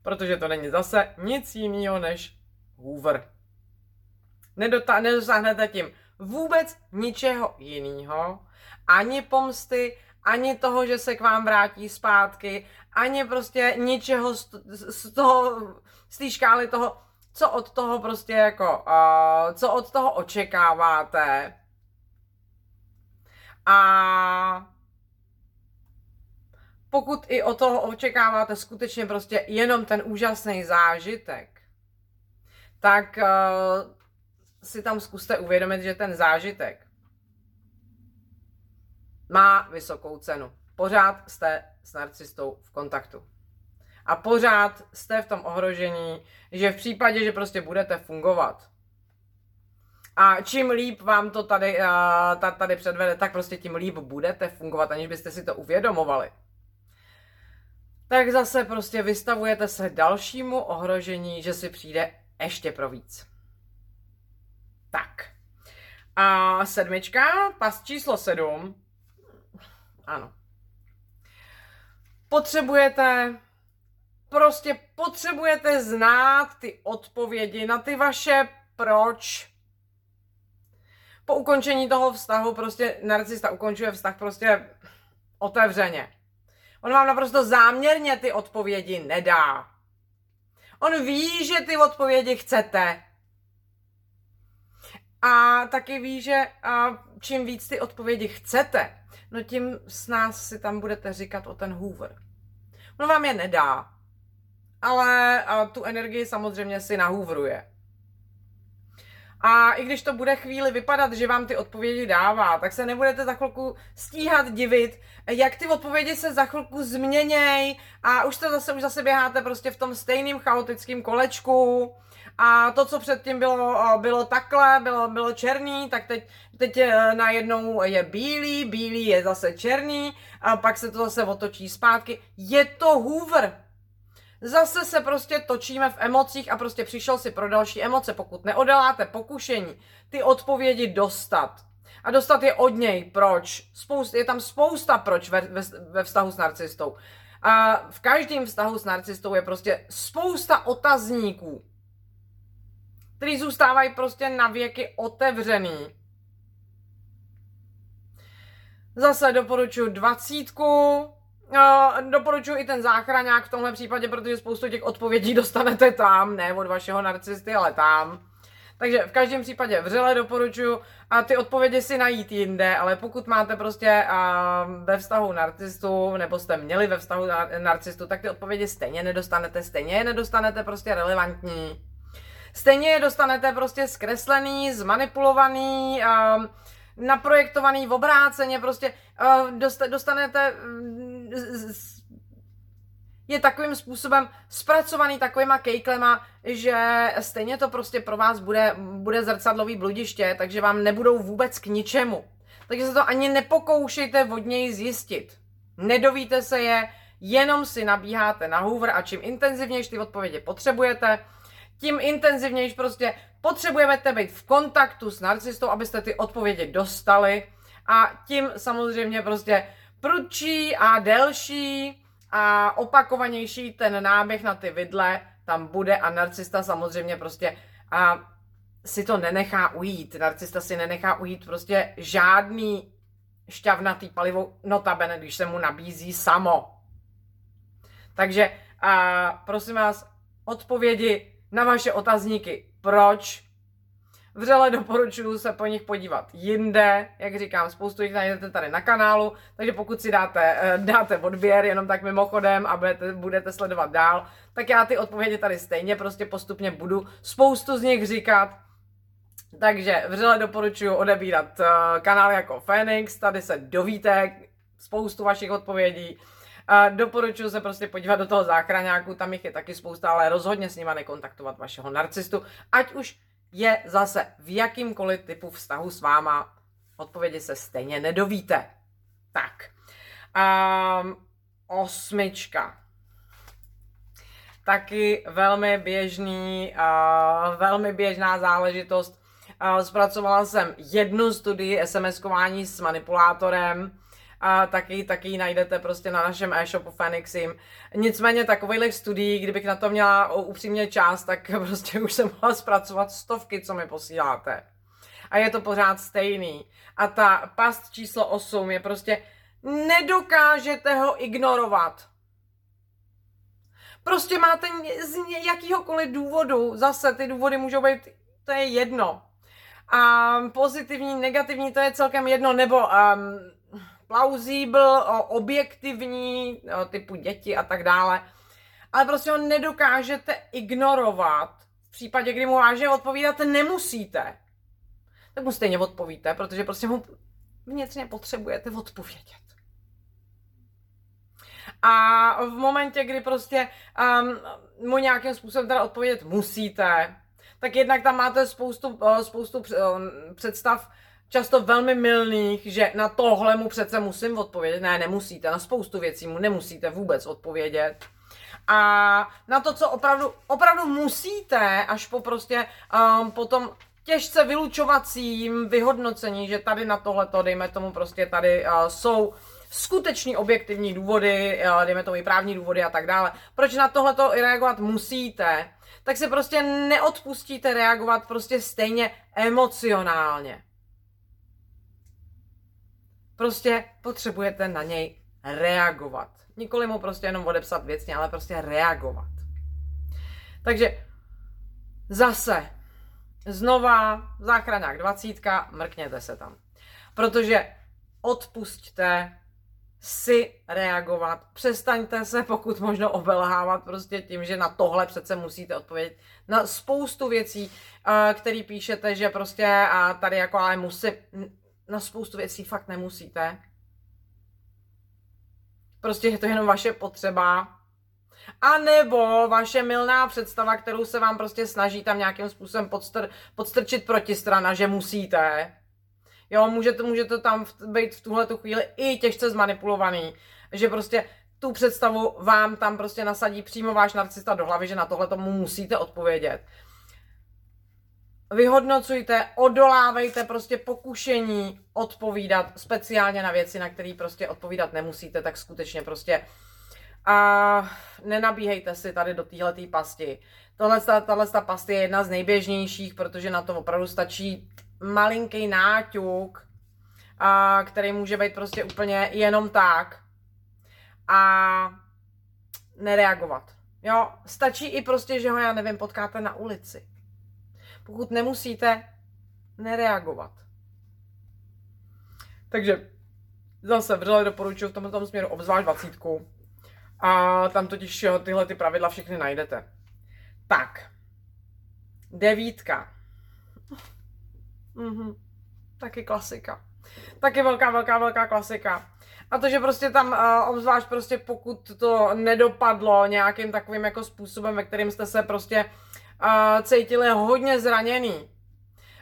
protože to není zase nic jiného než Hoover. Nedota- nedosáhnete tím vůbec ničeho jiného, ani pomsty, ani toho, že se k vám vrátí zpátky, ani prostě ničeho z, z toho, z té škály toho, co od toho prostě jako, uh, co od toho očekáváte. A pokud i od toho očekáváte skutečně prostě jenom ten úžasný zážitek, tak uh, si tam zkuste uvědomit, že ten zážitek má vysokou cenu. Pořád jste s narcistou v kontaktu a pořád jste v tom ohrožení, že v případě, že prostě budete fungovat, a čím líp vám to tady, uh, tady předvede, tak prostě tím líp budete fungovat, aniž byste si to uvědomovali. Tak zase prostě vystavujete se dalšímu ohrožení, že si přijde ještě pro víc. Tak. A sedmička, pas číslo sedm. Ano. Potřebujete prostě potřebujete znát ty odpovědi na ty vaše proč. Po ukončení toho vztahu prostě narcista ukončuje vztah prostě otevřeně. On vám naprosto záměrně ty odpovědi nedá. On ví, že ty odpovědi chcete. A taky ví, že a čím víc ty odpovědi chcete, no tím s nás si tam budete říkat o ten Hoover. On vám je nedá ale a tu energii samozřejmě si nahůvruje. A i když to bude chvíli vypadat, že vám ty odpovědi dává, tak se nebudete za chvilku stíhat divit, jak ty odpovědi se za chvilku změněj a už to zase, už zase běháte prostě v tom stejným chaotickém kolečku a to, co předtím bylo, bylo takhle, bylo, bylo černý, tak teď, teď najednou je bílý, bílý je zase černý a pak se to zase otočí zpátky. Je to Hoover. Zase se prostě točíme v emocích a prostě přišel si pro další emoce, pokud neodeláte pokušení ty odpovědi dostat. A dostat je od něj, proč. Spoust, je tam spousta proč ve, ve, ve vztahu s narcistou. A v každém vztahu s narcistou je prostě spousta otazníků, který zůstávají prostě na věky otevřený. Zase doporučuji dvacítku, Uh, doporučuji i ten záchraňák v tomhle případě, protože spoustu těch odpovědí dostanete tam, ne od vašeho narcisty, ale tam. Takže v každém případě vřele doporučuji a ty odpovědi si najít jinde, ale pokud máte prostě a, ve vztahu narcistu, nebo jste měli ve vztahu narcistu, tak ty odpovědi stejně nedostanete, stejně je nedostanete prostě relevantní. Stejně je dostanete prostě zkreslený, zmanipulovaný, a, naprojektovaný, obráceně, prostě uh, dostanete mm, je takovým způsobem zpracovaný takovýma kejklema, že stejně to prostě pro vás bude, bude zrcadlový bludiště, takže vám nebudou vůbec k ničemu. Takže se to ani nepokoušejte od něj zjistit. Nedovíte se je, jenom si nabíháte na Hoover a čím intenzivnější ty odpovědi potřebujete, tím intenzivněji prostě potřebujete být v kontaktu s narcistou, abyste ty odpovědi dostali a tím samozřejmě prostě prudčí a delší a opakovanější ten náběh na ty vidle tam bude a narcista samozřejmě prostě a si to nenechá ujít. Narcista si nenechá ujít prostě žádný šťavnatý palivo, notabene, když se mu nabízí samo. Takže a prosím vás, odpovědi na vaše otazníky, proč Vřele doporučuji se po nich podívat jinde, jak říkám, spoustu jich najdete tady na kanálu, takže pokud si dáte, eh, dáte odběr jenom tak mimochodem a budete, budete sledovat dál, tak já ty odpovědi tady stejně prostě postupně budu spoustu z nich říkat, takže vřele doporučuji odebírat uh, kanál jako Phoenix, tady se dovíte spoustu vašich odpovědí. Uh, doporučuji se prostě podívat do toho záchraňáku, tam jich je taky spousta, ale rozhodně s nima nekontaktovat vašeho narcistu, ať už je zase v jakýmkoliv typu vztahu s váma. Odpovědi se stejně nedovíte. Tak. Um, osmička. Taky velmi běžný, uh, velmi běžná záležitost. Uh, zpracovala jsem jednu studii SMS-kování s manipulátorem a taky, taky najdete prostě na našem e-shopu Phoenixim. Nicméně takových studií, kdybych na to měla upřímně čas, tak prostě už jsem mohla zpracovat stovky, co mi posíláte. A je to pořád stejný. A ta past číslo 8 je prostě nedokážete ho ignorovat. Prostě máte z jakýhokoliv důvodu, zase ty důvody můžou být, to je jedno. A pozitivní, negativní, to je celkem jedno, nebo um, plausibl, objektivní, typu děti a tak dále. Ale prostě ho nedokážete ignorovat v případě, kdy mu vážně odpovídat nemusíte. Tak mu stejně odpovíte, protože prostě mu vnitřně potřebujete odpovědět. A v momentě, kdy prostě um, mu nějakým způsobem teda odpovědět musíte, tak jednak tam máte spoustu, spoustu uh, představ, často velmi milných, že na tohle mu přece musím odpovědět. Ne, nemusíte, na spoustu věcí mu nemusíte vůbec odpovědět. A na to, co opravdu, opravdu musíte, až po prostě um, potom těžce vylučovacím vyhodnocení, že tady na tohleto, dejme tomu prostě tady uh, jsou skutečný objektivní důvody, uh, dejme tomu i právní důvody a tak dále. Proč na tohleto reagovat musíte, tak si prostě neodpustíte reagovat prostě stejně emocionálně. Prostě potřebujete na něj reagovat. Nikoli mu prostě jenom odepsat věcně, ale prostě reagovat. Takže zase, znova, záchranák 20, mrkněte se tam. Protože odpusťte si reagovat. Přestaňte se pokud možno obelhávat prostě tím, že na tohle přece musíte odpovědět. Na spoustu věcí, eh, které píšete, že prostě a tady jako ale musím, na spoustu věcí fakt nemusíte. Prostě je to jenom vaše potřeba. A nebo vaše milná představa, kterou se vám prostě snaží tam nějakým způsobem podstr, podstrčit protistrana, že musíte. Jo, můžete, můžete tam být v tuhle chvíli i těžce zmanipulovaný, že prostě tu představu vám tam prostě nasadí přímo váš narcista do hlavy, že na tohle tomu musíte odpovědět vyhodnocujte, odolávejte prostě pokušení odpovídat speciálně na věci, na které prostě odpovídat nemusíte, tak skutečně prostě a nenabíhejte si tady do téhle pasti. Tohle, tahle ta past je jedna z nejběžnějších, protože na to opravdu stačí malinký náťuk, a, který může být prostě úplně jenom tak a nereagovat. Jo, stačí i prostě, že ho, já nevím, potkáte na ulici Pokud nemusíte, nereagovat. Takže zase vřele doporučuji v tomto směru obzvlášť dvacítku. A tam totiž tyhle ty pravidla všechny najdete. Tak. Devítka. Mhm. Taky klasika. Taky velká, velká, velká klasika. A to, že prostě tam, uh, obzvlášť prostě pokud to nedopadlo nějakým takovým jako způsobem, ve kterým jste se prostě uh, cítili hodně zraněný,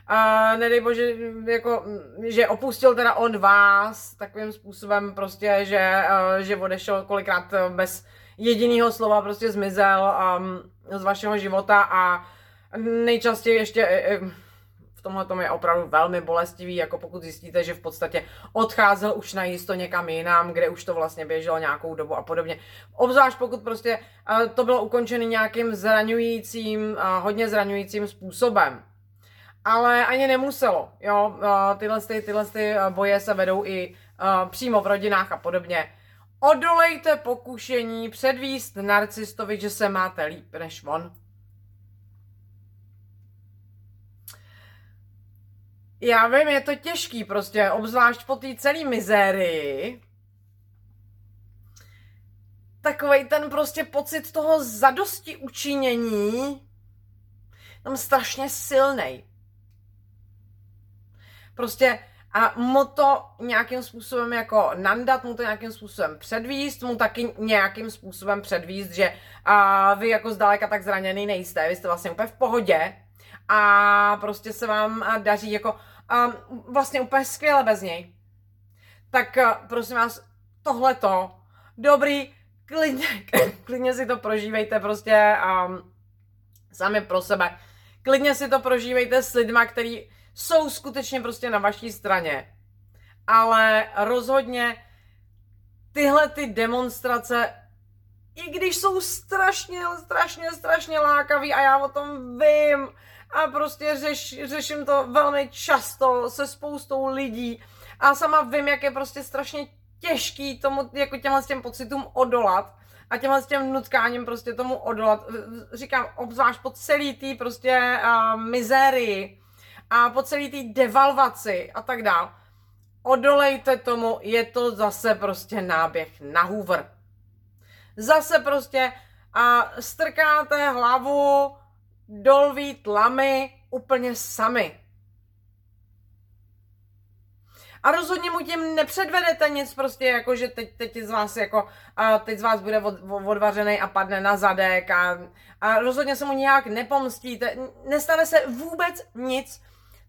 a nedej bože, jako, že opustil teda on vás takovým způsobem prostě, že, že odešel kolikrát bez jediného slova prostě zmizel um, z vašeho života a nejčastěji ještě e, e, tomhle tom je opravdu velmi bolestivý, jako pokud zjistíte, že v podstatě odcházel už na jisto někam jinam, kde už to vlastně běželo nějakou dobu a podobně. Obzvlášť pokud prostě to bylo ukončené nějakým zraňujícím, hodně zraňujícím způsobem ale ani nemuselo, jo, tyhle, ty, tyhle ty boje se vedou i přímo v rodinách a podobně. Odolejte pokušení předvíst narcistovi, že se máte líp než on. Já vím, je to těžký prostě, obzvlášť po té celé mizérii. Takový ten prostě pocit toho zadosti učinění tam strašně silnej. Prostě a mu to nějakým způsobem jako nandat, mu to nějakým způsobem předvíst, mu taky nějakým způsobem předvíst, že a vy jako zdaleka tak zraněný nejste, vy jste vlastně úplně v pohodě a prostě se vám daří jako a vlastně úplně skvěle bez něj. Tak prosím vás, tohleto, dobrý, klidně, klidně si to prožívejte prostě um, sami pro sebe. Klidně si to prožívejte s lidma, který jsou skutečně prostě na vaší straně. Ale rozhodně tyhle ty demonstrace, i když jsou strašně, strašně, strašně lákavý a já o tom vím a prostě řeš, řeším to velmi často se spoustou lidí a sama vím, jak je prostě strašně těžký tomu, jako těmhle těm pocitům odolat a těmhle s těm nutkáním prostě tomu odolat. Říkám, obzvlášť po celý tý prostě uh, mizérii, a po celý té devalvaci a tak dál. Odolejte tomu, je to zase prostě náběh na Hoover. Zase prostě a strkáte hlavu do lví tlamy úplně sami. A rozhodně mu tím nepředvedete nic prostě, jako že teď, teď z vás jako, a teď z vás bude od, odvařený a padne na zadek a, a rozhodně se mu nějak nepomstíte. Nestane se vůbec nic,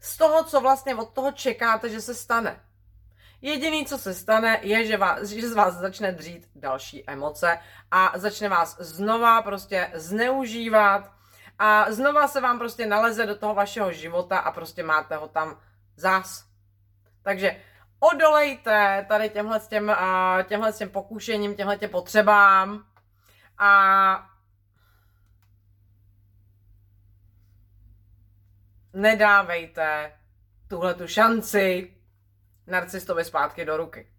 z toho, co vlastně od toho čekáte, že se stane. Jediný, co se stane, je, že, vás, že z vás začne dřít další emoce a začne vás znova prostě zneužívat a znova se vám prostě naleze do toho vašeho života a prostě máte ho tam zás. Takže odolejte tady těmhle těm, těmhle těm pokušením, těmhle těm potřebám a nedávejte tuhle tu šanci narcistovi zpátky do ruky.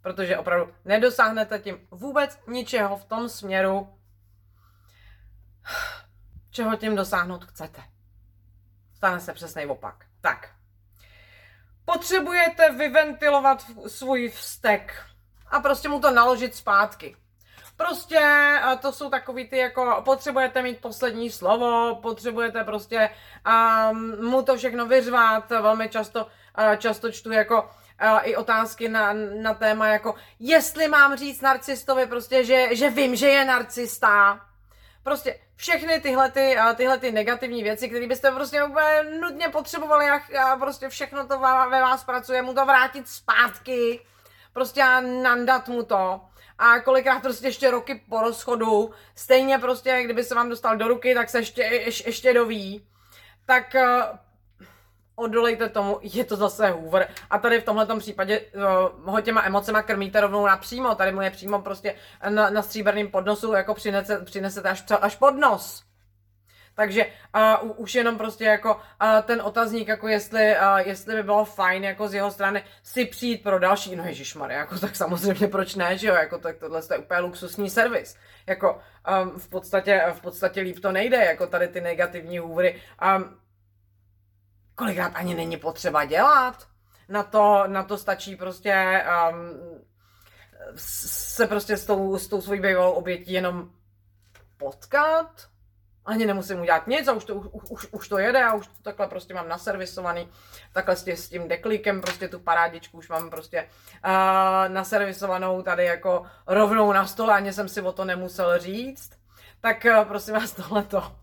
Protože opravdu nedosáhnete tím vůbec ničeho v tom směru, čeho tím dosáhnout chcete. Stane se přesný opak. Tak. Potřebujete vyventilovat svůj vztek a prostě mu to naložit zpátky. Prostě to jsou takový ty jako, potřebujete mít poslední slovo, potřebujete prostě um, mu to všechno vyřvat, velmi často, uh, často čtu jako uh, i otázky na, na téma jako, jestli mám říct narcistovi prostě, že, že vím, že je narcista. Prostě všechny tyhle, ty, tyhle ty negativní věci, které byste prostě úplně nutně potřebovali a, prostě všechno to ve vás pracuje, mu to vrátit zpátky, prostě a nandat mu to. A kolikrát prostě ještě roky po rozchodu, stejně prostě, kdyby se vám dostal do ruky, tak se ještě, ještě, ještě doví, tak uh, odolejte tomu, je to zase Hoover. A tady v tomhle případě uh, ho těma emocema krmíte rovnou napřímo, tady mu je přímo prostě na, na stříbrném podnosu, jako přinese, přinesete až, až pod nos. Takže uh, už jenom prostě jako uh, ten otazník, jako jestli, uh, jestli by bylo fajn jako z jeho strany si přijít pro další, no ježišmar, jako tak samozřejmě proč ne, že jo, jako tak tohle je úplně luxusní servis. Jako um, v podstatě, v podstatě líp to nejde, jako tady ty negativní hůvry. Um, kolikrát ani není potřeba dělat. Na to, na to stačí prostě um, se prostě s tou, s tou svojí bývalou obětí jenom potkat. Ani nemusím udělat nic a už to, už, už, už to jede a už to takhle prostě mám naservisovaný. Takhle s, tím deklikem prostě tu parádičku už mám prostě uh, naservisovanou tady jako rovnou na stole, ani jsem si o to nemusel říct. Tak uh, prosím vás tohleto.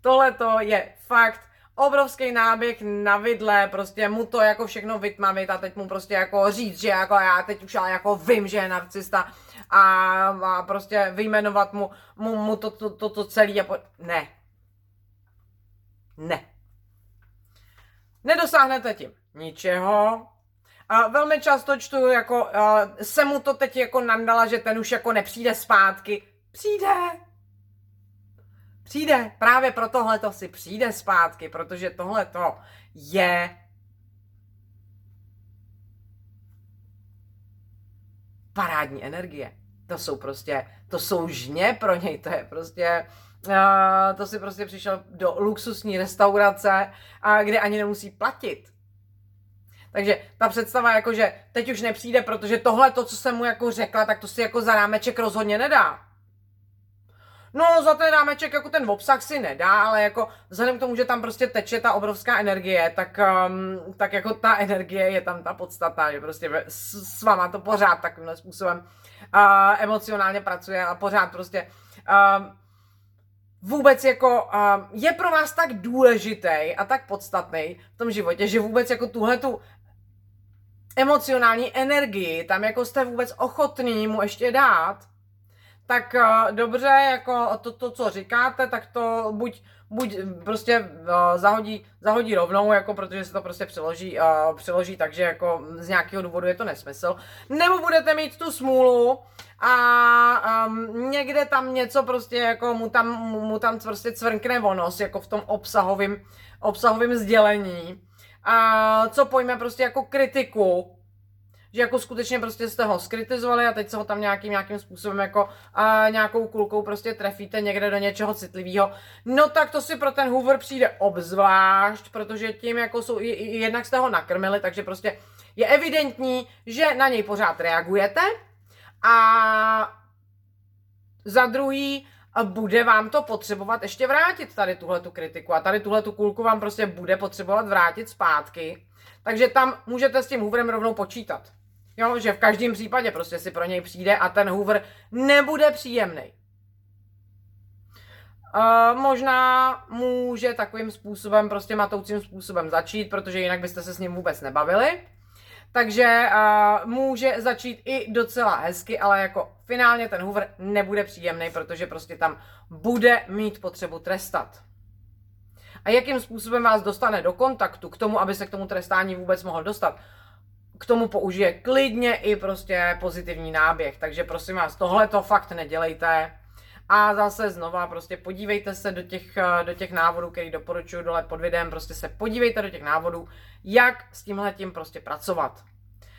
Tohleto je fakt obrovský náběh na vidle, prostě mu to jako všechno vytmavit a teď mu prostě jako říct, že jako já teď už ale jako vím, že je narcista a, a prostě vyjmenovat mu, mu, mu to, to, to, to celé a po... Ne. Ne. Nedosáhnete tím ničeho. A velmi často čtu, jako se mu to teď jako nandala, že ten už jako nepřijde zpátky. Přijde. Přijde. Právě pro tohle to si přijde zpátky, protože tohle to je parádní energie. To jsou prostě, to jsou žně pro něj, to je prostě, to si prostě přišel do luxusní restaurace, a kde ani nemusí platit. Takže ta představa jako, že teď už nepřijde, protože tohle to, co jsem mu jako řekla, tak to si jako za rámeček rozhodně nedá. No, za ten rámeček jako ten obsah si nedá, ale jako vzhledem k tomu, že tam prostě teče ta obrovská energie, tak, um, tak jako ta energie je tam ta podstata, že prostě s, s váma to pořád takovým způsobem uh, emocionálně pracuje a pořád prostě uh, vůbec jako uh, je pro vás tak důležitý a tak podstatný v tom životě, že vůbec jako tuhle tu emocionální energii tam jako jste vůbec ochotný mu ještě dát, tak uh, dobře, jako to, to, co říkáte, tak to buď, buď prostě uh, zahodí, zahodí rovnou, jako protože se to prostě přeloží, uh, přeloží takže jako z nějakého důvodu je to nesmysl, nebo budete mít tu smůlu a um, někde tam něco prostě jako mu tam, mu tam prostě cvrkne vonos, jako v tom obsahovém obsahovým sdělení, a co pojme prostě jako kritiku, že jako skutečně prostě jste ho skritizovali a teď se ho tam nějakým, nějakým způsobem jako a nějakou kulkou prostě trefíte někde do něčeho citlivého, no tak to si pro ten Hoover přijde obzvlášť, protože tím jako jsou, jednak jste ho nakrmili, takže prostě je evidentní, že na něj pořád reagujete a za druhý, bude vám to potřebovat ještě vrátit tady tuhle tu kritiku a tady tuhle tu kulku vám prostě bude potřebovat vrátit zpátky. Takže tam můžete s tím Hooverem rovnou počítat. Jo, že v každém případě prostě si pro něj přijde a ten Hoover nebude příjemný. Uh, možná může takovým způsobem, prostě matoucím způsobem začít, protože jinak byste se s ním vůbec nebavili. Takže uh, může začít i docela hezky, ale jako finálně ten Hoover nebude příjemný, protože prostě tam bude mít potřebu trestat. A jakým způsobem vás dostane do kontaktu k tomu, aby se k tomu trestání vůbec mohl dostat? K tomu použije klidně i prostě pozitivní náběh. Takže prosím vás, tohle to fakt nedělejte. A zase znova prostě podívejte se do těch, do těch návodů, který doporučuji dole pod videem, prostě se podívejte do těch návodů, jak s tímhle tím prostě pracovat.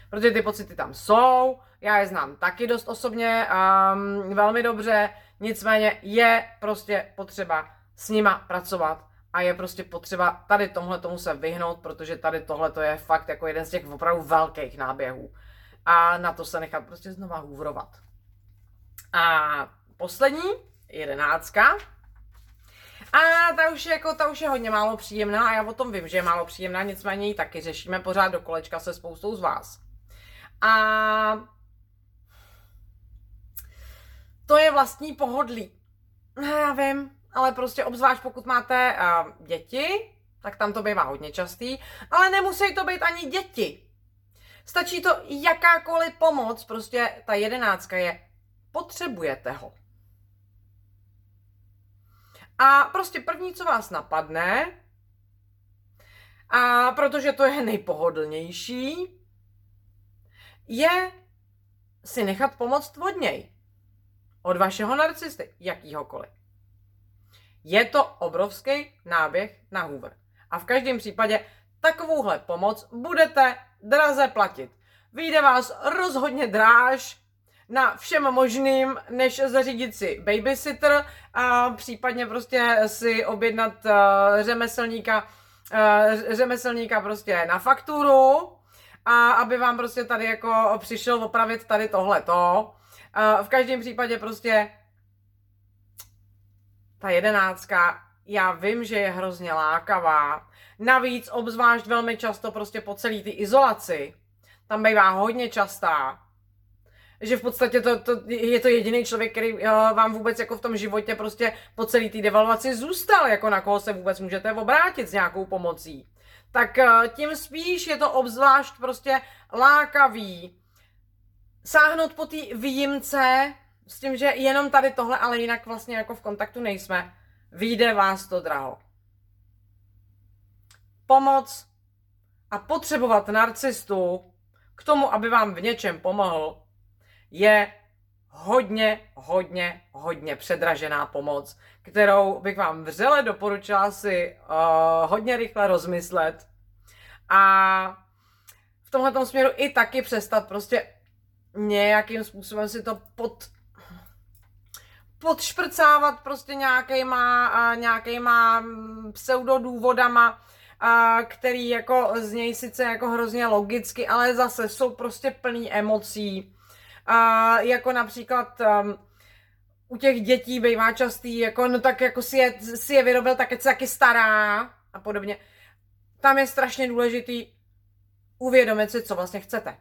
Protože ty pocity tam jsou, já je znám taky dost osobně, um, velmi dobře, nicméně je prostě potřeba s nima pracovat a je prostě potřeba tady tomhle tomu se vyhnout, protože tady tohle to je fakt jako jeden z těch opravdu velkých náběhů. A na to se nechat prostě znova hůvrovat. A poslední, jedenáctka. A ta už, je, jako, ta už je hodně málo příjemná a já o tom vím, že je málo příjemná, nicméně ji taky řešíme pořád do kolečka se spoustou z vás. A to je vlastní pohodlí. Já vím, ale prostě obzvlášť pokud máte uh, děti, tak tam to bývá hodně častý, ale nemusí to být ani děti. Stačí to jakákoliv pomoc, prostě ta jedenáctka je, potřebujete ho. A prostě první, co vás napadne, a protože to je nejpohodlnější, je si nechat pomoct od něj. Od vašeho narcisty, jakýhokoliv. Je to obrovský náběh na Hoover. A v každém případě takovouhle pomoc budete draze platit. Vyjde vás rozhodně dráž na všem možným, než zařídit si babysitter a případně prostě si objednat uh, řemeslníka uh, řemeslníka prostě na fakturu a aby vám prostě tady jako přišel opravit tady tohleto. Uh, v každém případě prostě ta jedenáctka, já vím, že je hrozně lákavá. Navíc obzvlášť velmi často prostě po celé ty izolaci, tam bývá hodně častá, že v podstatě to, to, je to jediný člověk, který uh, vám vůbec jako v tom životě prostě po celé té devalvaci zůstal, jako na koho se vůbec můžete obrátit s nějakou pomocí. Tak uh, tím spíš je to obzvlášť prostě lákavý sáhnout po té výjimce s tím, že jenom tady tohle, ale jinak vlastně jako v kontaktu nejsme, vyjde vás to draho. Pomoc a potřebovat narcistu k tomu, aby vám v něčem pomohl, je hodně, hodně, hodně předražená pomoc, kterou bych vám vřele doporučila si uh, hodně rychle rozmyslet a v tomhle směru i taky přestat prostě nějakým způsobem si to pod podšprcávat prostě nějakýma, nějakýma mm, pseudodůvodama, který jako z něj sice jako hrozně logicky, ale zase jsou prostě plný emocí. Uh, jako například um, u těch dětí bývá častý, jako no tak jako si je, si je vyrobil, tak je taky stará a podobně. Tam je strašně důležitý uvědomit si, co vlastně chcete.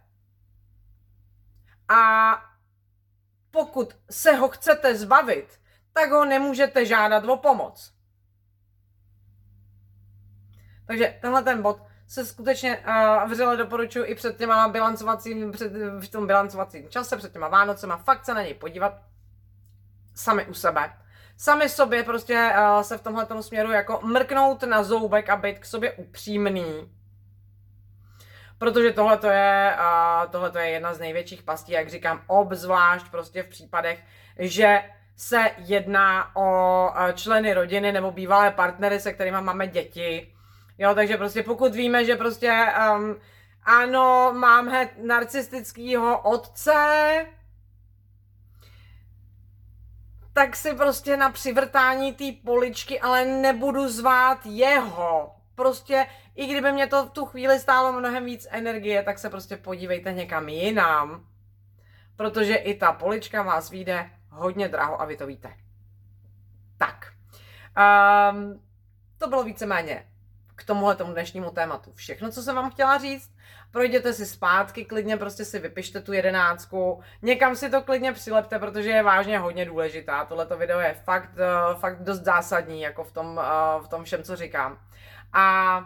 A pokud se ho chcete zbavit, tak ho nemůžete žádat o pomoc. Takže tenhle ten bod se skutečně uh, vřele doporučuji i před těma bilancovacím, před, v tom bilancovacím čase, před těma Vánocema, fakt se na něj podívat sami u sebe. Sami sobě prostě uh, se v tomhle směru jako mrknout na zoubek a být k sobě upřímný protože tohle je, tohle je jedna z největších pastí, jak říkám, obzvlášť prostě v případech, že se jedná o členy rodiny nebo bývalé partnery, se kterými máme děti. Jo, takže prostě pokud víme, že prostě um, ano, máme narcistického otce, tak si prostě na přivrtání té poličky ale nebudu zvát jeho. Prostě i kdyby mě to v tu chvíli stálo mnohem víc energie, tak se prostě podívejte někam jinam, protože i ta polička vás vyjde hodně draho a vy to víte. Tak, um, to bylo víceméně k tomuhle tomu dnešnímu tématu všechno, co jsem vám chtěla říct. Projděte si zpátky, klidně prostě si vypište tu jedenáctku, někam si to klidně přilepte, protože je vážně hodně důležitá. Tohleto video je fakt, uh, fakt dost zásadní, jako v tom, uh, v tom všem, co říkám. A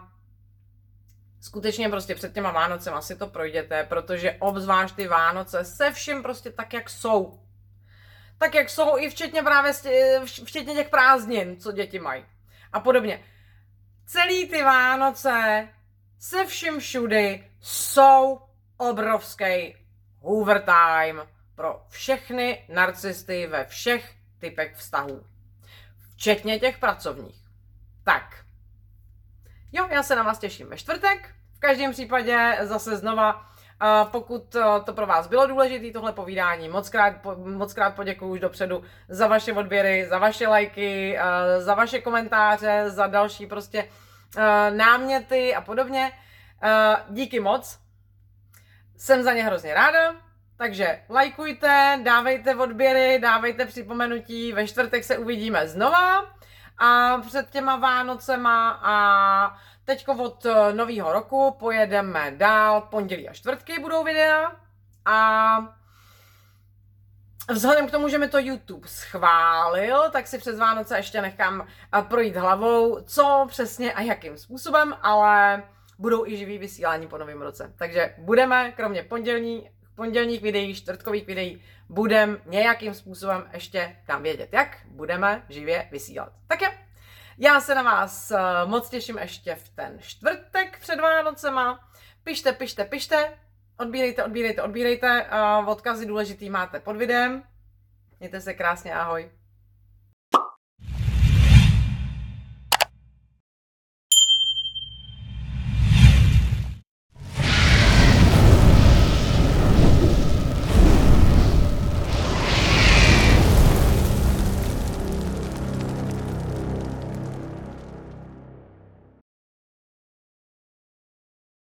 skutečně prostě před těma Vánocem asi to projděte, protože obzvlášť ty Vánoce se vším prostě tak, jak jsou. Tak, jak jsou i včetně právě včetně těch prázdnin, co děti mají. A podobně. Celý ty Vánoce se vším všudy jsou obrovský hoover time pro všechny narcisty ve všech typech vztahů. Včetně těch pracovních. Tak, Jo, já se na vás těším ve čtvrtek. V každém případě zase znova pokud to pro vás bylo důležité, tohle povídání, moc krát, moc krát poděkuji už dopředu za vaše odběry, za vaše lajky, za vaše komentáře, za další prostě náměty a podobně. Díky moc. Jsem za ně hrozně ráda. Takže lajkujte, dávejte odběry, dávejte připomenutí. Ve čtvrtek se uvidíme znova a před těma Vánocema a teďko od eh, nového roku pojedeme dál, pondělí a čtvrtky budou videa a Vzhledem k tomu, že mi to YouTube schválil, tak si přes Vánoce ještě nechám eh, projít hlavou, co přesně a jakým způsobem, ale budou i živý vysílání po novém roce. Takže budeme, kromě pondělní, pondělních videí, čtvrtkových videí, budeme nějakým způsobem ještě tam vědět, jak budeme živě vysílat. Tak je, já se na vás eh, moc těším ještě v ten čtvrtek před Vánocema. Pište, pište, pište, odbírejte, odbírejte, odbírejte. Uh, odkazy důležitý máte pod videem. Mějte se krásně, ahoj.